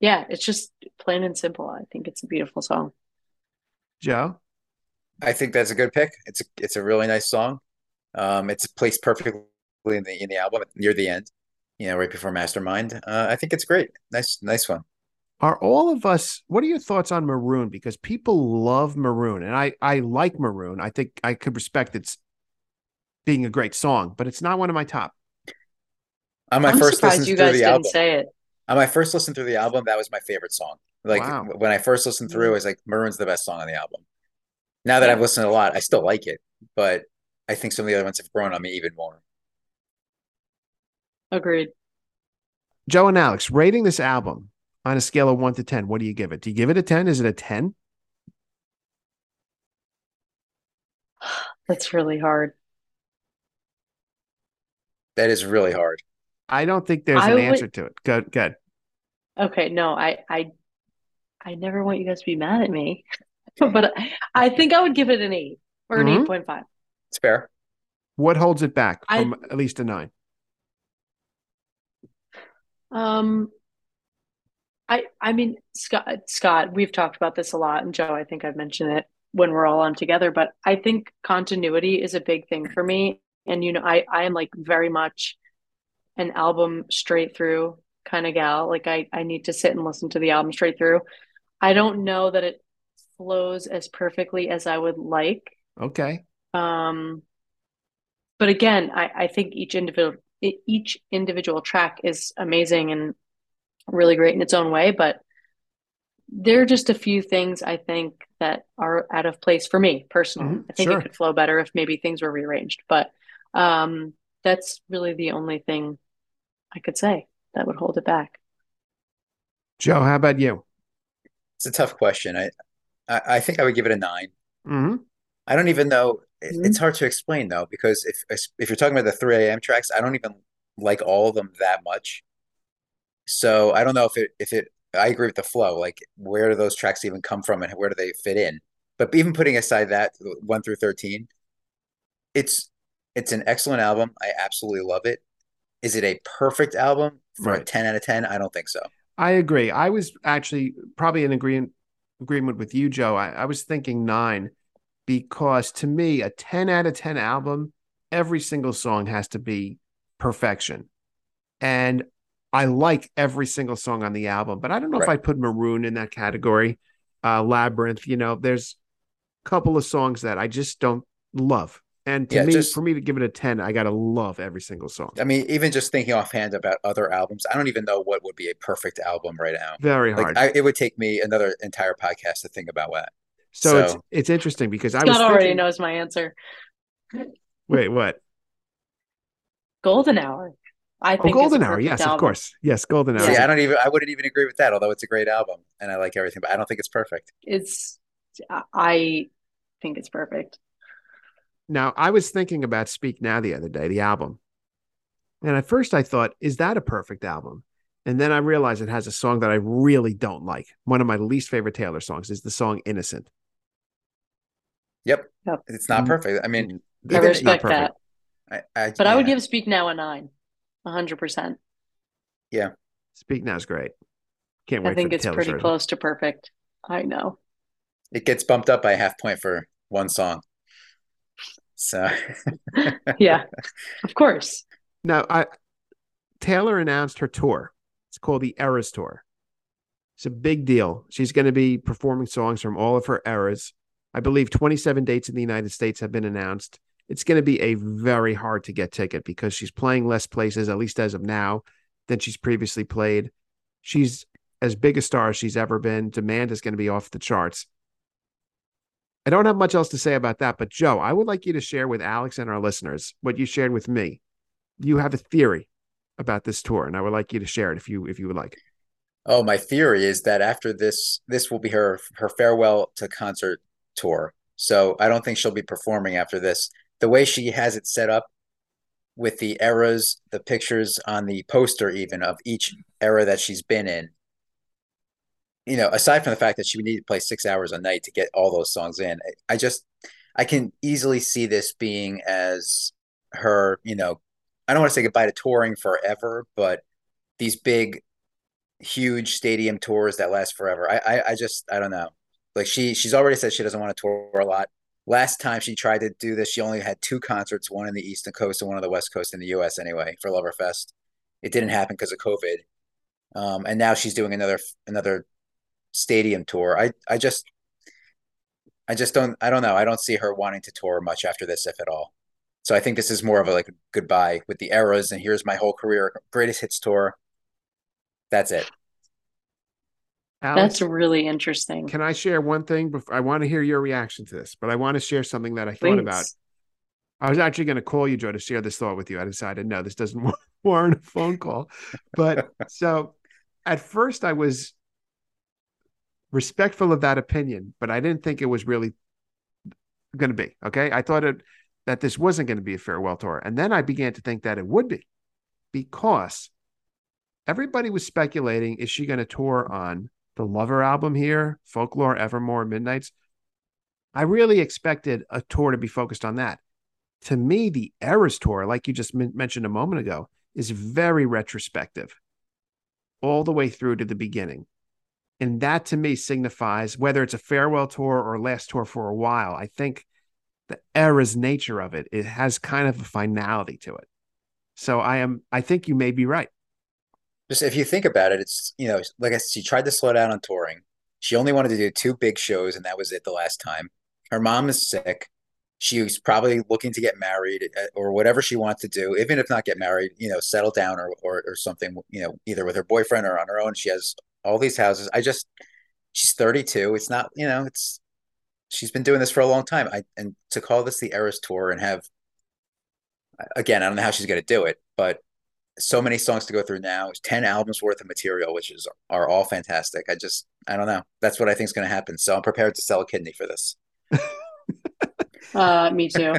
yeah, it's just plain and simple. I think it's a beautiful song. Joe. I think that's a good pick. It's a it's a really nice song. Um, it's placed perfectly in the in the album near the end, you know, right before Mastermind. Uh, I think it's great. Nice nice one. Are all of us? What are your thoughts on Maroon? Because people love Maroon, and I I like Maroon. I think I could respect its being a great song, but it's not one of my top. On my I'm first surprised listen you through guys the didn't album, say it. On my first listen through the album, that was my favorite song. Like Wow. when I first listened through, I was like, Maroon's the best song on the album. Now that Yeah. I've listened a lot, I still like it, but I think some of the other ones have grown on me even more. Agreed. Joe and Alex, rating this album on a scale of one to ten, what do you give it? Do you give it a ten? Is it a ten? That's really hard. That is really hard. I don't think there's I an would- answer to it. Good, good. Okay, no, I I I never want you guys to be mad at me. But I, I think I would give it an eight or an Mhm. eight point five. It's fair. What holds it back I- from at least a nine? Um, I I mean Scott Scott, we've talked about this a lot, and Joe, I think I've mentioned it when we're all on together, but I think continuity is a big thing for me. And you know, I I am like very much an album straight through kind of gal. Like I I need to sit and listen to the album straight through. I don't know that it flows as perfectly as I would like. Okay. Um, but again, I, I think each individual each individual track is amazing and really great in its own way. But there are just a few things I think that are out of place for me personally. Mhm, I think sure. it could flow better if maybe things were rearranged. But um, that's really the only thing I could say that would hold it back. Joe, how about you? It's a tough question. I I, I think I would give it a nine. hmm I don't even know. it- Mhm. It's hard to explain though, because if if you're talking about the 3 a.m. tracks, I don't even like all of them that much. So I don't know if it if it. I agree with the flow. Like, where do those tracks even come from, and where do they fit in? But even putting aside that one through thirteen, it's it's an excellent album. I absolutely love it. Is it a perfect album for a Right. ten out of ten? I don't think so. I agree. I was actually probably in agreement agreement with you, Joe. I, I was thinking nine because to me, a 10 out of 10 album, every single song has to be perfection. And I like every single song on the album, but I don't know if Right. I put Maroon in that category. Uh, Labyrinth, you know, there's a couple of songs that I just don't love. And to Yeah, me, just- for me to give it a 10, I got to love every single song. I mean, even just thinking offhand about other albums, I don't even know what would be a perfect album right now. Very Like hard. I, it would take me another entire podcast to think about that. so, it's so- it's interesting because I was Scott already thinking, knows my answer. wait, what? Golden Hour. I Oh, think is a Golden Hour. perfect Yes, of course. Yes, Golden Hour. See, is a- I don't even I wouldn't even agree with that, although it's a great album and I like everything, but I don't think it's perfect. It's I think it's perfect. Now, I was thinking about Speak Now the other day, the album. And at first I thought, is that a perfect album? And then I realized it has a song that I really don't like. One of my least favorite Taylor songs is the song Innocent. Yep. Yep. It's not Mm. perfect. I mean, Even- I respect not that. perfect. I, I But I would give Speak Now a nine. A hundred percent. Yeah. Speak Now is great. Can't I wait for think the it's Taylor pretty version. close to perfect. I know. it gets bumped up by a half point for one song. So Yeah. of course. Now, I Taylor announced her tour. It's called the Eras Tour. It's a big deal. She's going to be performing songs from all of her eras. I believe 27 dates in the United States have been announced. It's going to be a very hard to get ticket because she's playing less places, at least as of now, than she's previously played. She's as big a star as she's ever been. Demand is going to be off the charts. I don't have much else to say about that, but Joe, I would like you to share with Alex and our listeners what you shared with me. You have a theory about this tour, and I would like you to share it if you if you would like. Oh, my theory is that after this, this will be her her farewell to concert tour. So I don't think she'll be performing after this. The way she has it set up with the eras, the pictures on the poster, even of each era that she's been in. You know, aside from the fact that she would need to play six hours a night to get all those songs in, I just I can easily see this being as her, you know, I don't want to say goodbye to touring forever, but these big, huge stadium tours that last forever. I, I, I just, I don't know. Like she, she's already said she doesn't want to tour a lot. Last time she tried to do this, she only had two concerts, one in the Eastern Coast and one on the West Coast in the U.S. Anyway, for Loverfest, it didn't happen because of COVID. Um, and now she's doing another another stadium tour. I, I just, I just don't, I don't know. I don't see her wanting to tour much after this, if at all. So I think this is more of a like goodbye with the eras, and here's my whole career greatest hits tour. That's it. Alex, That's really interesting. can I share one thing? Before, I want to hear your reaction to this, but I want to share something that I thought Please. about. I was actually going to call you, Joe, to share this thought with you. I decided no, this doesn't warrant a phone call. But so at first, I was respectful of that opinion, but I didn't think it was really going to be. Okay. I thought it that this wasn't going to be a farewell tour. And then I began to think that it would be because everybody was speculating is she going to tour on the Lover album here, Folklore, Evermore, Midnights? I really expected a tour to be focused on that. To me, the Eras tour, like you just men- mentioned a moment ago, is very retrospective, all the way through to the beginning. And that to me signifies whether it's a farewell tour or last tour for a while. I think the era's nature of it, it has kind of a finality to it. So I am, I think you may be right. Just if you think about it, it's you know, like I said, she tried to slow down on touring. She only wanted to do two big shows, and that was it the last time. Her mom is sick. She was probably looking to get married uh, or whatever she wants to do, even if not get married, you know, settle down or, or or something, you know, either with her boyfriend or on her own. She has all these houses. I just she's 32. It's not, you know, it's she's been doing this for a long time. I and to call this the Eras tour and have again, I don't know how she's going to do it, but so many songs to go through now. Ten albums worth of material, which is are all fantastic. I just I don't know. That's what I think is going to happen. So I'm prepared to sell a kidney for this. Uh, me too.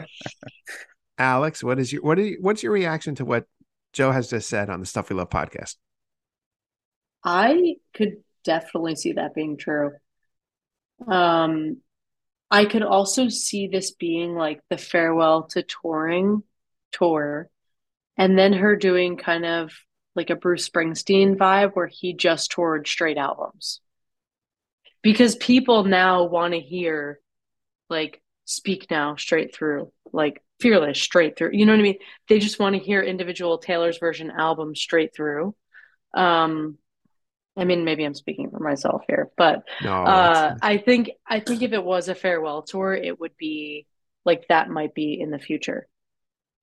Alex, what is your what you, what's your reaction to what Joe has just said on the Stuff We Love podcast? I could definitely see that being true. Um, I could also see this being like the farewell to touring tour, and then her doing kind of like a Bruce Springsteen vibe where he just toured straight albums. Because people now want to hear like Speak Now straight through, like Fearless straight through. You know what I mean? They just want to hear individual Taylor's version albums straight through. Um, I mean, maybe I'm speaking for myself here, but No, uh, I think I think if it was a farewell tour, it would be like that might be in the future.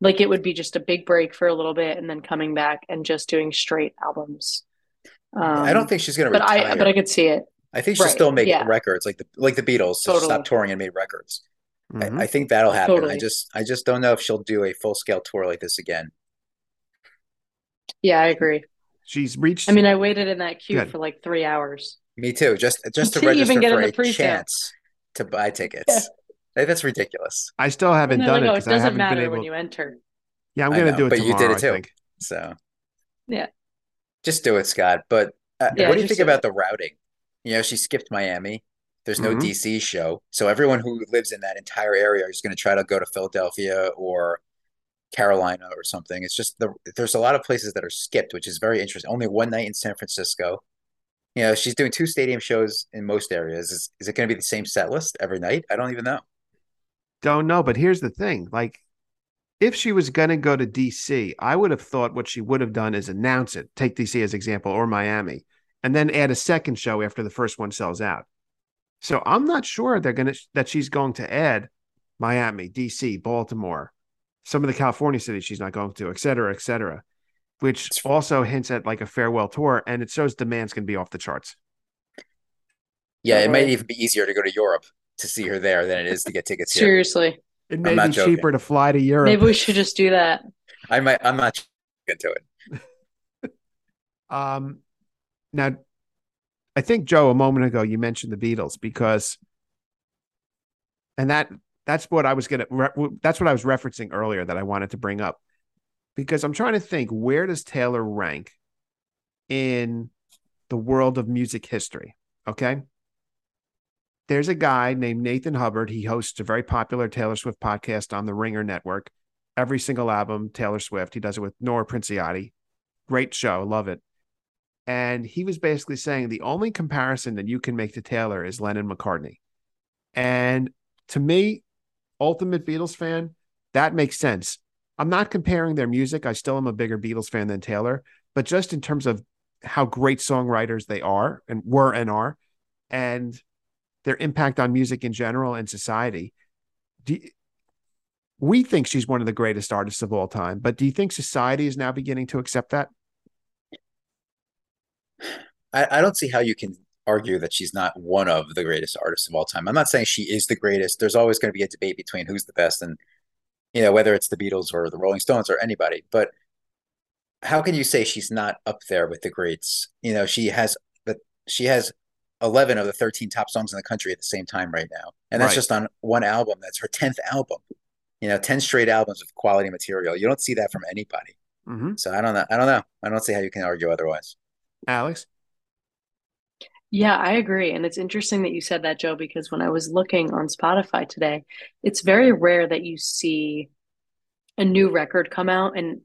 Like it would be just a big break for a little bit and then coming back and just doing straight albums. Um, I don't think she's going to but retire. I but I could see it. I think she'll right, still make yeah. records like the like the Beatles. So Totally. stop touring and made records. Mhm. I, I think that'll happen. I just I just don't know if she'll do a full scale tour like this again. Yeah, I agree. she's reached. I mean, I waited in that queue Good. for like three hours. Me too. Just just to To even register get in for the a pre-sale. chance to buy tickets. Like, that's ridiculous. I still haven't And done like, it oh, it doesn't haven't been matter able. when you enter. yeah, I'm going to know, do it but you did it too. So Yeah. just do it, Scott. But uh, Yeah, what do you think do about the routing? You know, she skipped Miami. There's no Mhm. DC show, so everyone who lives in that entire area is going to try to go to Philadelphia or Carolina or something. It's just the there's a lot of places that are skipped, which is very interesting. Only one night in San Francisco. You know, she's doing two stadium shows in most areas. Is is it going to be the same set list every night? I don't even know. Don't know, but here's the thing: like, if she was going to go to DC, I would have thought what she would have done is announce it. Take DC as example, or Miami, and then add a second show after the first one sells out. So I'm not sure they're going to that she's going to add Miami, DC, Baltimore, some of the California cities she's not going to, et cetera, et cetera, which also hints at like a farewell tour, and it shows demand's going to be off the charts. Yeah, it might even be easier to go to Europe to see her there than it is to get tickets here. Seriously. It may not be joking. cheaper to fly to Europe. Maybe we should just do that. I might. I'm not into it. Um, now, I think Joe, a moment ago, you mentioned the Beatles because, and that that's what I was gonna that's what I was referencing earlier that I wanted to bring up. because I'm trying to think where does Taylor rank in the world of music history? Okay. There's a guy named Nathan Hubbard. He hosts a very popular Taylor Swift podcast on the Ringer Network. Every single album, Taylor Swift. He does it with Nora Princiotti. Great show. Love it. And he was basically saying the only comparison that you can make to Taylor is Lennon McCartney. And to me, ultimate Beatles fan, that makes sense. I'm not comparing their music. I still am a bigger Beatles fan than Taylor, but just in terms of how great songwriters they are and were and are, and their impact on music in general and society. Do we think she's one of the greatest artists of all time, but do you think society is now beginning to accept that? I, I don't see how you can argue that she's not one of the greatest artists of all time. I'm not saying she is the greatest. There's always going to be a debate between who's the best and you know whether it's the Beatles or the Rolling Stones or anybody. But how can you say she's not up there with the greats? You know, she has the she has 11 of the 13 top songs in the country at the same time right now. And that's right. just on one album. That's her 10th album. You know, 10 straight albums of quality material. You don't see that from anybody. Mm-hmm. So I don't know. I don't know. I don't see how you can argue otherwise. Alex? Yeah, I agree. And it's interesting that you said that, Joe, because when I was looking on Spotify today, it's very rare that you see a new record come out and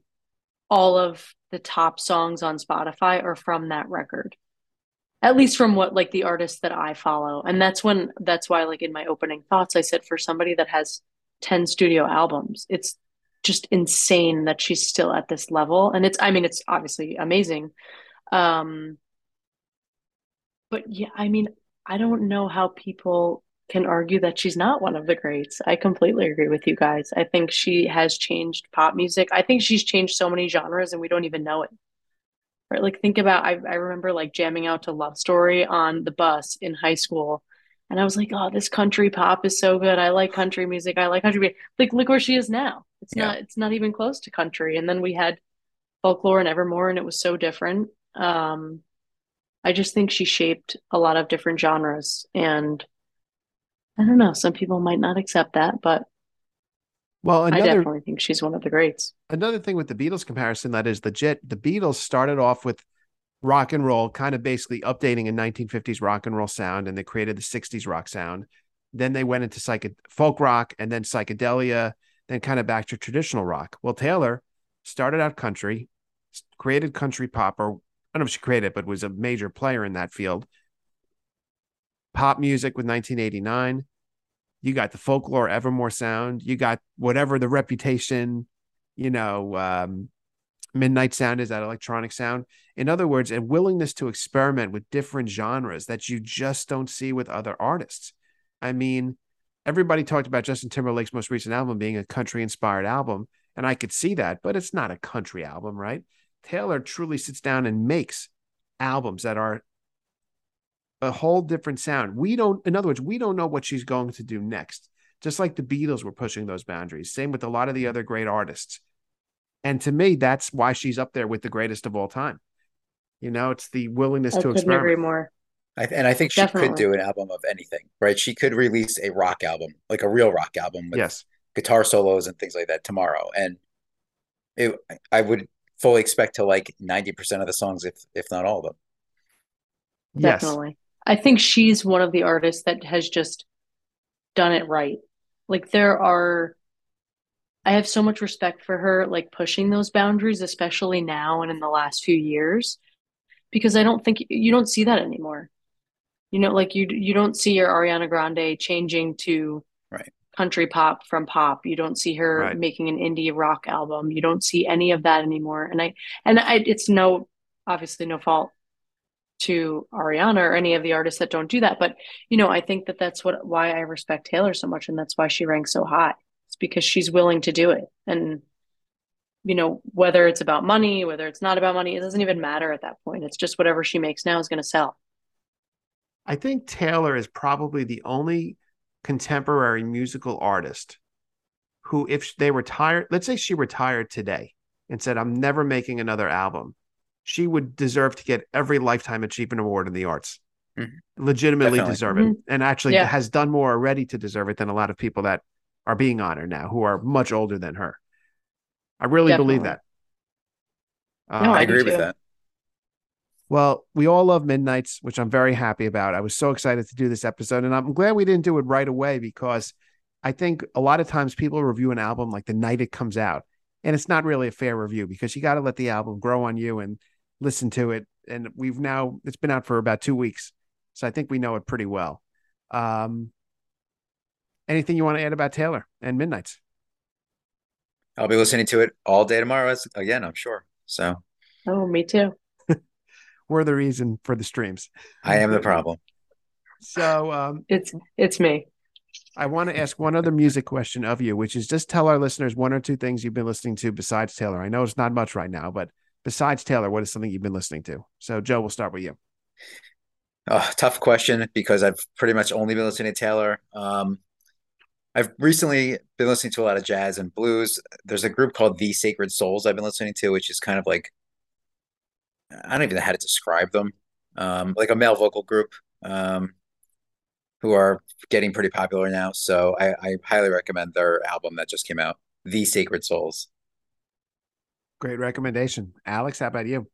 all of the top songs on Spotify are from that record. At least from what like the artists that I follow. And that's when that's why like in my opening thoughts I said for somebody that has 10 studio albums, it's just insane that she's still at this level and it's I mean it's obviously amazing. Um but yeah, I mean, I don't know how people can argue that she's not one of the greats. I completely agree with you guys. I think she has changed pop music. I think she's changed so many genres and we don't even know it. Right? Like think about I I remember like jamming out to Love Story on the bus in high school. And I was like, oh, this country pop is so good. I like country music. I like country music. Like look where she is now. It's yeah. not it's not even close to country. And then we had folklore and evermore and it was so different. Um I just think she shaped a lot of different genres. And I don't know, some people might not accept that, but well, another, I definitely think she's one of the greats. Another thing with the Beatles comparison that is legit, the Beatles started off with rock and roll, kind of basically updating a 1950s rock and roll sound, and they created the 60s rock sound. Then they went into psych- folk rock and then psychedelia, then kind of back to traditional rock. Well, Taylor started out country, created country pop, or don't know if she created it, but was a major player in that field. Pop music with 1989. You got the folklore Evermore sound. You got whatever the reputation, you know, um, midnight sound is that electronic sound. In other words, a willingness to experiment with different genres that you just don't see with other artists. I mean, everybody talked about Justin Timberlake's most recent album being a country inspired album, and I could see that, but it's not a country album, right? Taylor truly sits down and makes albums that are a whole different sound. We don't, in other words, we don't know what she's going to do next. Just like the Beatles were pushing those boundaries. Same with a lot of the other great artists. And to me, that's why she's up there with the greatest of all time. You know, it's the willingness I to experiment. Agree more. I, and I think she Definitely. could do an album of anything, right? She could release a rock album, like a real rock album with yes. guitar solos and things like that tomorrow. And it, I would fully expect to like 90% of the songs, if if not all of them. Definitely. Yes. I think she's one of the artists that has just done it right. Like there are I have so much respect for her like pushing those boundaries especially now and in the last few years because I don't think you don't see that anymore. You know like you you don't see your Ariana Grande changing to right country pop from pop. You don't see her right. making an indie rock album. You don't see any of that anymore. And I and I it's no obviously no fault to Ariana or any of the artists that don't do that, but you know, I think that that's what why I respect Taylor so much and that's why she ranks so high. It's because she's willing to do it. And you know, whether it's about money, whether it's not about money, it doesn't even matter at that point. It's just whatever she makes now is going to sell. I think Taylor is probably the only contemporary musical artist who, if they retired, let's say she retired today and said, I'm never making another album, she would deserve to get every Lifetime Achievement Award in the arts. Mm-hmm. Legitimately Definitely. deserve it. Mm-hmm. And actually yeah. has done more already to deserve it than a lot of people that are being honored now who are much older than her. I really Definitely. believe that. Uh, No, I I agree with that. Well, we all love Midnights, which I'm very happy about. I was so excited to do this episode, and I'm glad we didn't do it right away because I think a lot of times people review an album like the night it comes out, and it's not really a fair review because you got to let the album grow on you and listen to it. And we've now it's been out for about two weeks, so I think we know it pretty well. Um, anything you want to add about Taylor and Midnights? I'll be listening to it all day tomorrow as, again, I'm sure. So Oh, me too. We're the reason for the streams. I am the problem. So um, It's it's me. I want to ask one other music question of you, which is just tell our listeners one or two things you've been listening to besides Taylor. I know it's not much right now, but besides Taylor, what is something you've been listening to? So, Joe, we'll start with you. Oh, tough question because I've pretty much only been listening to Taylor. Um, I've recently been listening to a lot of jazz and blues. There's a group called The Sacred Souls I've been listening to, which is kind of like I don't even know how to describe them. Um, like a male vocal group um, who are getting pretty popular now. So I, I highly recommend their album that just came out, The Sacred Souls. Great recommendation. Alex, how about you?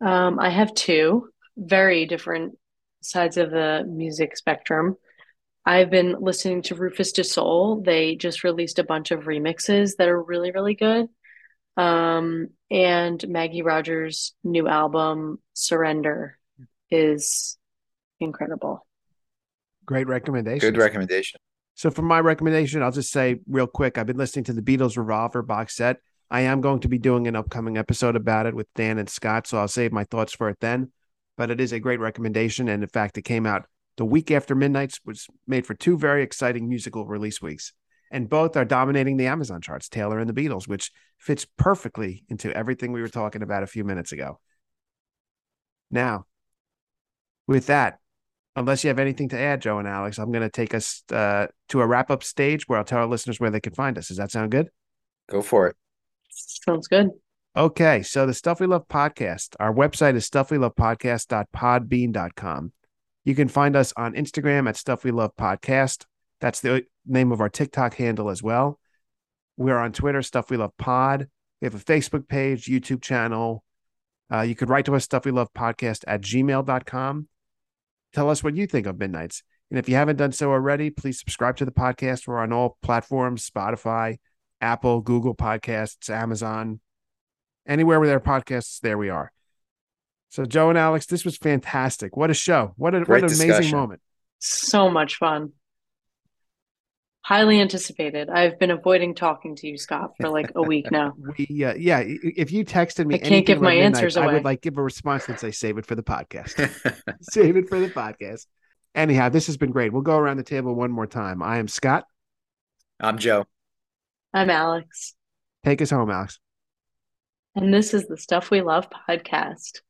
Um, I have two very different sides of the music spectrum. I've been listening to Rufus Du Sol. They just released a bunch of remixes that are really, really good. Um, and Maggie Rogers' new album, Surrender, is incredible. Great recommendation. Good recommendation. So, for my recommendation, I'll just say real quick I've been listening to the Beatles Revolver box set. I am going to be doing an upcoming episode about it with Dan and Scott, so I'll save my thoughts for it then. But it is a great recommendation. And in fact, it came out the week after Midnight's, was made for two very exciting musical release weeks. And both are dominating the Amazon charts, Taylor and the Beatles, which fits perfectly into everything we were talking about a few minutes ago. Now, with that, unless you have anything to add, Joe and Alex, I'm going to take us uh, to a wrap up stage where I'll tell our listeners where they can find us. Does that sound good? Go for it. Sounds good. Okay. So, the Stuff We Love podcast, our website is stuffwelovepodcast.podbean.com. You can find us on Instagram at Stuff We Love Podcast. That's the name of our TikTok handle as well. We're on Twitter, Stuff We Love Pod. We have a Facebook page, YouTube channel. Uh, you could write to us, Stuff We Love Podcast at gmail.com. Tell us what you think of Midnights. And if you haven't done so already, please subscribe to the podcast. We're on all platforms Spotify, Apple, Google Podcasts, Amazon, anywhere where there are podcasts, there we are. So, Joe and Alex, this was fantastic. What a show. What, a, what an amazing discussion. moment. So much fun. Highly anticipated. I've been avoiding talking to you, Scott, for like a week now. We, uh, yeah, if you texted me, I can't give my Midnights, answers I would like give a response and say, save it for the podcast. save it for the podcast. Anyhow, this has been great. We'll go around the table one more time. I am Scott. I'm Joe. I'm Alex, Take us home, Alex. and this is the Stuff We Love podcast.